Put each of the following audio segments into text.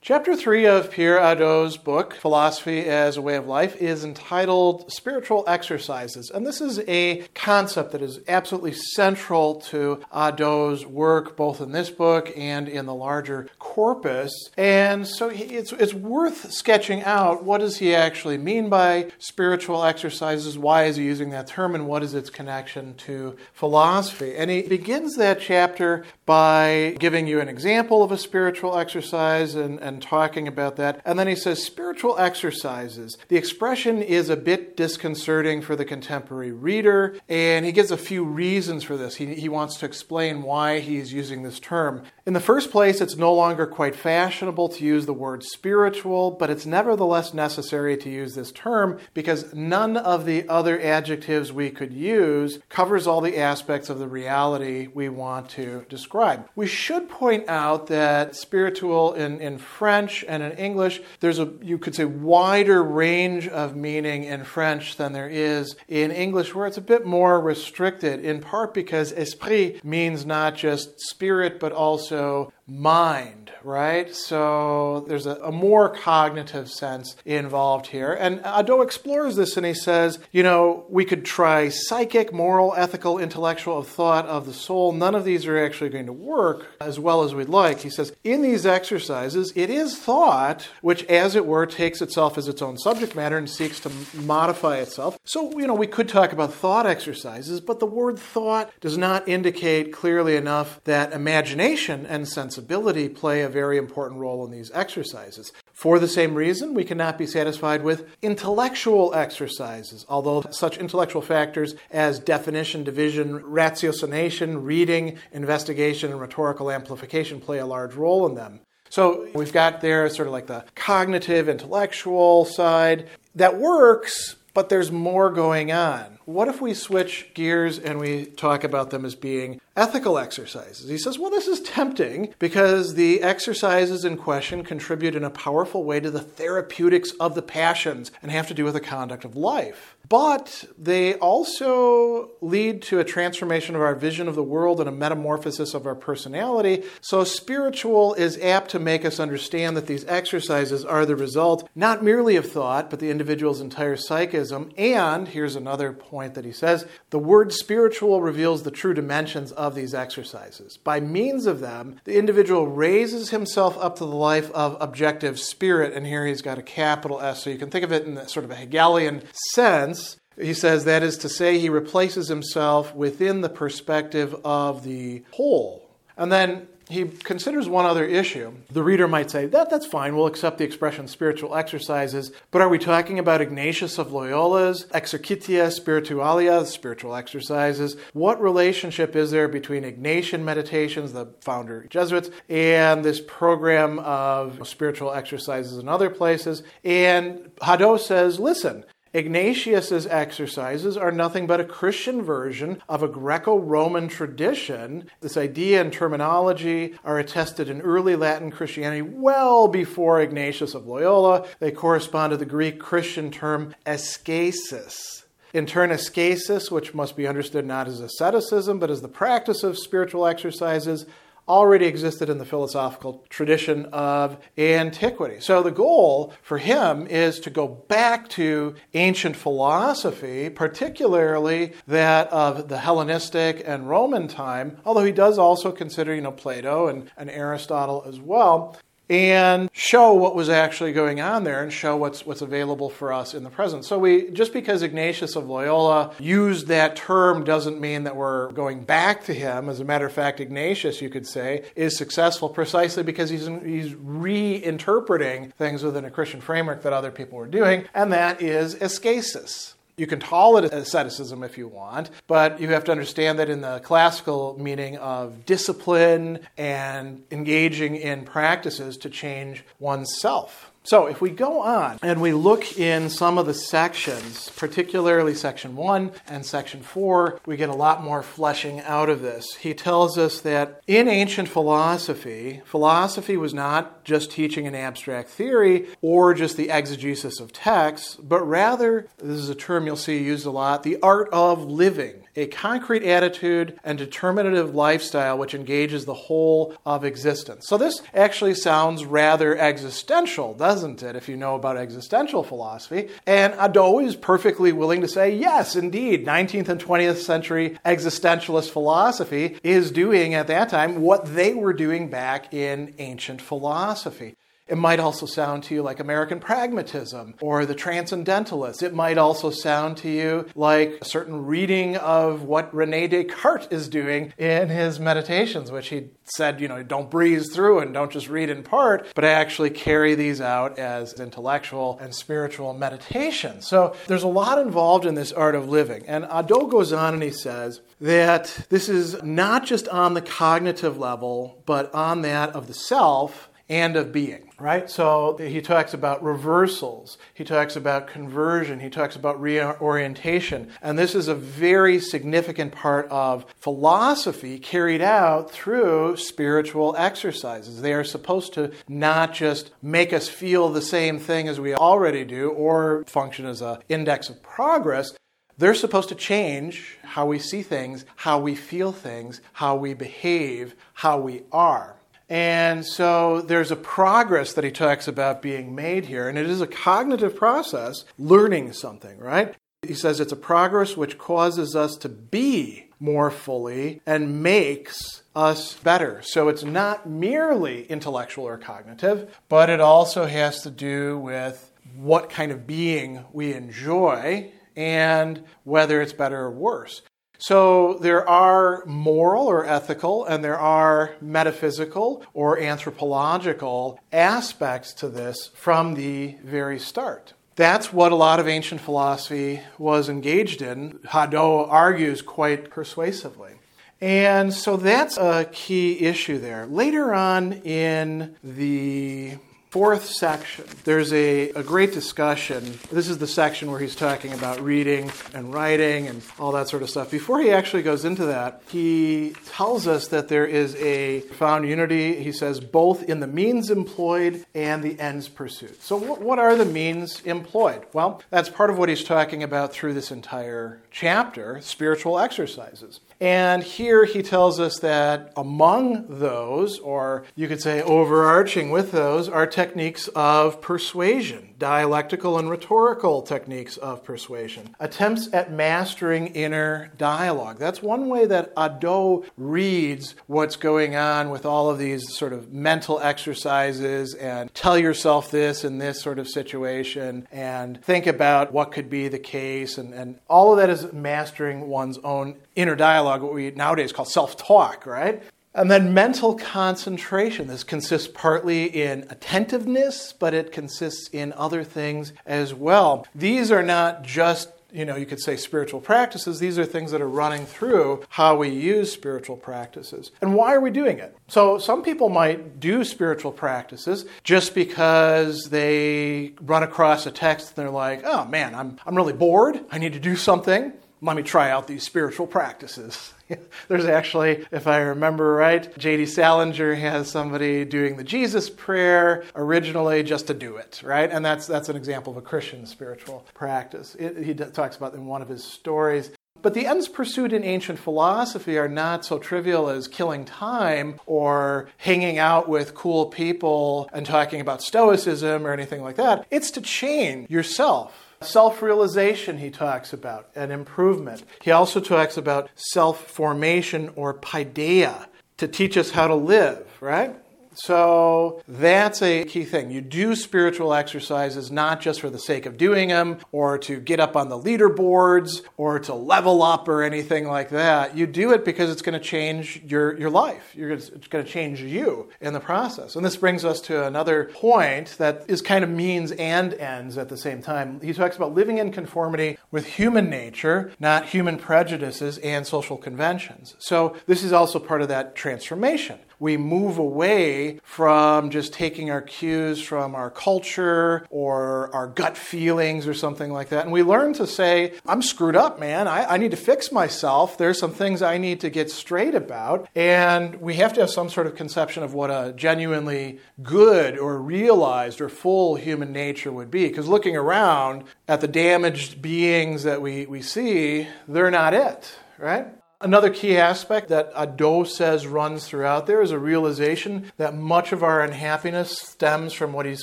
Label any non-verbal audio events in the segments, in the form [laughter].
Chapter 3 of Pierre Hadot's book, Philosophy as a Way of Life, is entitled Spiritual Exercises. And this is a concept that is absolutely central to Hadot's work, both in this book and in the larger corpus. And so it's, it's worth sketching out what does he actually mean by spiritual exercises, why is he using that term, and what is its connection to philosophy. And he begins that chapter by giving you an example of a spiritual exercise and and talking about that. And then he says spiritual exercises. The expression is a bit disconcerting for the contemporary reader, and he gives a few reasons for this. He, he wants to explain why he's using this term. In the first place, it's no longer quite fashionable to use the word spiritual, but it's nevertheless necessary to use this term because none of the other adjectives we could use covers all the aspects of the reality we want to describe. We should point out that spiritual in, in French and in English, there's a, you could say, wider range of meaning in French than there is in English, where it's a bit more restricted, in part because esprit means not just spirit, but also so mind, right? So there's a, a, more cognitive sense involved here. And Hadot explores this and he says, you know, we could try psychic, moral, ethical, intellectual, of thought, of the soul. None of these are actually going to work as well as we'd like. He says, in these exercises, it is thought, which, as it were, takes itself as its own subject matter and seeks to modify itself. So, you know, we could talk about thought exercises, but the word thought does not indicate clearly enough that imagination and sense play a very important role in these exercises. For the same reason, we cannot be satisfied with intellectual exercises, although such intellectual factors as definition, division, ratiocination, reading, investigation, and rhetorical amplification play a large role in them. So we've got there sort of like the cognitive, intellectual side that works, but there's more going on. What if we switch gears and we talk about them as being ethical exercises. He says, well, this is tempting because the exercises in question contribute in a powerful way to the therapeutics of the passions and have to do with the conduct of life. But they also lead to a transformation of our vision of the world and a metamorphosis of our personality. So, spiritual is apt to make us understand that these exercises are the result not merely of thought, but the individual's entire psychism. And here's another point that he says the word spiritual reveals the true dimensions of these exercises. By means of them, the individual raises himself up to the life of objective spirit, and here he's got a capital S, so you can think of it in sort of a Hegelian sense. He says that is to say, he replaces himself within the perspective of the whole. And then he considers one other issue. The reader might say, that, that's fine, we'll accept the expression spiritual exercises, but are we talking about Ignatius of Loyola's Exercitia Spiritualia, spiritual exercises? What relationship is there between Ignatian meditations, the founder Jesuits, and this program of spiritual exercises in other places? And Hadot says, listen, Ignatius's exercises are nothing but a Christian version of a Greco-Roman tradition. This idea and terminology are attested in early Latin Christianity well before Ignatius of Loyola. They correspond to the Greek Christian term ascesis. In turn, ascesis, which must be understood not as asceticism, but as the practice of spiritual exercises, already existed in the philosophical tradition of antiquity. So the goal for him is to go back to ancient philosophy, particularly that of the Hellenistic and Roman time, although he does also consider, you know, Plato and, and Aristotle as well and show what was actually going on there and show what's what's available for us in the present. So we just because Ignatius of Loyola used that term doesn't mean that we're going back to him. As a matter of fact, Ignatius, you could say, is successful precisely because he's he's reinterpreting things within a Christian framework that other people were doing, and that is ascesis. You can call it asceticism if you want, but you have to understand that in the classical meaning of discipline and engaging in practices to change oneself. So if we go on and we look in some of the sections, particularly section 1 and section 4, we get a lot more fleshing out of this. He tells us that in ancient philosophy, philosophy was not just teaching an abstract theory or just the exegesis of texts, but rather, this is a term you'll see used a lot, the art of living a concrete attitude and determinative lifestyle which engages the whole of existence. So, this actually sounds rather existential, doesn't it, if you know about existential philosophy? And Hadot is perfectly willing to say, yes, indeed, 19th and 20th century existentialist philosophy is doing at that time what they were doing back in ancient philosophy. It might also sound to you like American pragmatism or the transcendentalists. It might also sound to you like a certain reading of what Rene Descartes is doing in his meditations, which he said, you know, don't breeze through and don't just read in part, but I actually carry these out as intellectual and spiritual meditation. So there's a lot involved in this art of living. And Hadot goes on and he says that this is not just on the cognitive level, but on that of the self and of being right? So he talks about reversals, he talks about conversion, he talks about reorientation. And this is a very significant part of philosophy carried out through spiritual exercises. They are supposed to not just make us feel the same thing as we already do or function as an index of progress. They're supposed to change how we see things, how we feel things, how we behave, how we are. And so there's a progress that he talks about being made here, and it is a cognitive process, learning something, right? He says it's a progress which causes us to be more fully and makes us better. So it's not merely intellectual or cognitive, but it also has to do with what kind of being we enjoy and whether it's better or worse. So there are moral or ethical, and there are metaphysical or anthropological aspects to this from the very start. That's what a lot of ancient philosophy was engaged in. Hadot argues quite persuasively. And so that's a key issue there. Later on in the fourth section, there's a, a great discussion. This is the section where he's talking about reading and writing and all that sort of stuff. Before he actually goes into that, he tells us that there is a profound unity, he says, both in the means employed and the ends pursued. So, what are the means employed? Well, that's part of what he's talking about through this entire chapter spiritual exercises. And here he tells us that among those, or you could say overarching with those, are techniques of persuasion, dialectical and rhetorical techniques of persuasion, attempts at mastering inner dialogue. That's one way that Hadot reads what's going on with all of these sort of mental exercises and tell yourself this in this sort of situation and think about what could be the case. And, and all of that is mastering one's own inner dialogue, what we nowadays call self talk, right? And then mental concentration. This consists partly in attentiveness, but it consists in other things as well. These are not just you know, you could say spiritual practices. These are things that are running through how we use spiritual practices. And why are we doing it? So, some people might do spiritual practices just because they run across a text and they're like, oh man, I'm, I'm really bored. I need to do something let me try out these spiritual practices. [laughs] There's actually, if I remember right, J.D. Salinger has somebody doing the Jesus prayer originally just to do it, right? And that's, that's an example of a Christian spiritual practice. It, he talks about in one of his stories. But the ends pursued in ancient philosophy are not so trivial as killing time or hanging out with cool people and talking about Stoicism or anything like that. It's to change yourself Self realization, he talks about, and improvement. He also talks about self formation or paideia, to teach us how to live, right? So that's a key thing. You do spiritual exercises not just for the sake of doing them or to get up on the leaderboards or to level up or anything like that. You do it because it's going to change your, your life. You're to, it's going to change you in the process. And this brings us to another point that is kind of means and ends at the same time. He talks about living in conformity with human nature, not human prejudices and social conventions. So this is also part of that transformation. We move away from just taking our cues from our culture or our gut feelings or something like that. And we learn to say, I'm screwed up, man. I, I need to fix myself. There's some things I need to get straight about. And we have to have some sort of conception of what a genuinely good or realized or full human nature would be. Because looking around at the damaged beings that we, we see, they're not it, right? Another key aspect that Hadot says runs throughout there is a realization that much of our unhappiness stems from what he's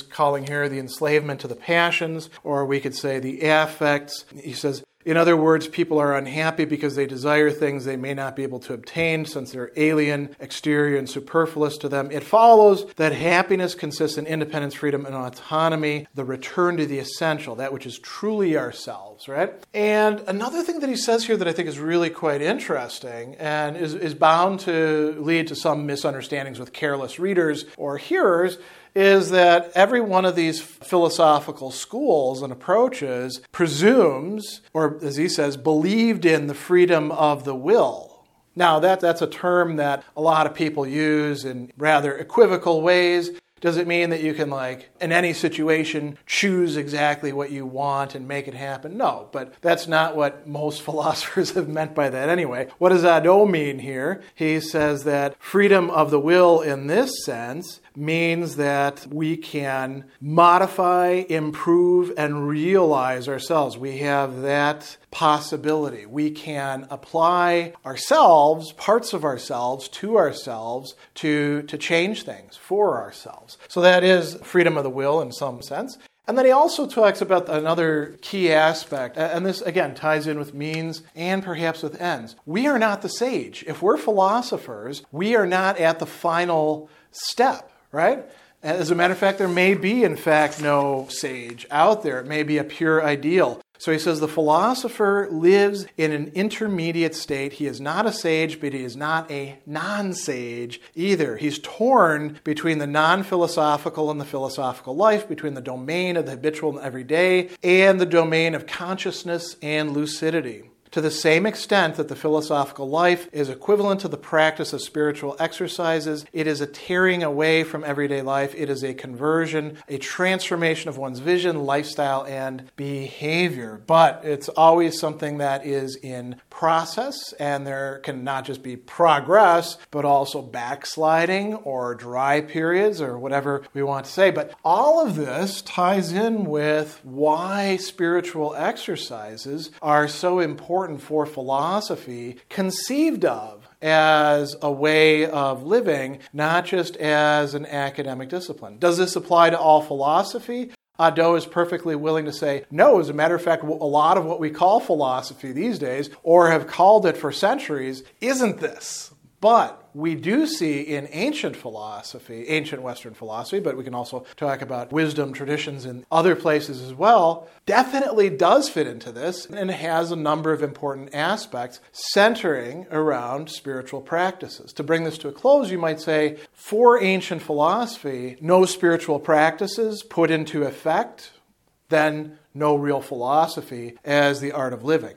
calling here the enslavement to the passions, or we could say the affects. He says, in other words, people are unhappy because they desire things they may not be able to obtain since they're alien, exterior, and superfluous to them. It follows that happiness consists in independence, freedom, and autonomy, the return to the essential, that which is truly ourselves, right? And another thing that he says here that I think is really quite interesting and is, is bound to lead to some misunderstandings with careless readers or hearers is that every one of these philosophical schools and approaches presumes, or as he says, believed in the freedom of the will. Now, that, that's a term that a lot of people use in rather equivocal ways. Does it mean that you can, like, in any situation, choose exactly what you want and make it happen? No, but that's not what most [laughs] philosophers have meant by that anyway. What does Hadot mean here? He says that freedom of the will in this sense means that we can modify, improve, and realize ourselves. We have that possibility. We can apply ourselves, parts of ourselves, to ourselves to, to change things for ourselves. So that is freedom of the will in some sense. And then he also talks about another key aspect, and this again ties in with means and perhaps with ends. We are not the sage. If we're philosophers, we are not at the final step right? As a matter of fact, there may be, in fact, no sage out there. It may be a pure ideal. So he says the philosopher lives in an intermediate state. He is not a sage, but he is not a non sage either. He's torn between the non philosophical and the philosophical life, between the domain of the habitual and everyday and the domain of consciousness and lucidity. To the same extent that the philosophical life is equivalent to the practice of spiritual exercises, it is a tearing away from everyday life. It is a conversion, a transformation of one's vision, lifestyle, and behavior. But it's always something that is in process, and there can not just be progress, but also backsliding or dry periods or whatever we want to say. But all of this ties in with why spiritual exercises are so important important for philosophy, conceived of as a way of living, not just as an academic discipline. Does this apply to all philosophy? Hadot is perfectly willing to say, no, as a matter of fact, a lot of what we call philosophy these days, or have called it for centuries, isn't this. But we do see in ancient philosophy, ancient Western philosophy, but we can also talk about wisdom traditions in other places as well, definitely does fit into this and has a number of important aspects centering around spiritual practices. To bring this to a close, you might say for ancient philosophy, no spiritual practices put into effect, then no real philosophy as the art of living.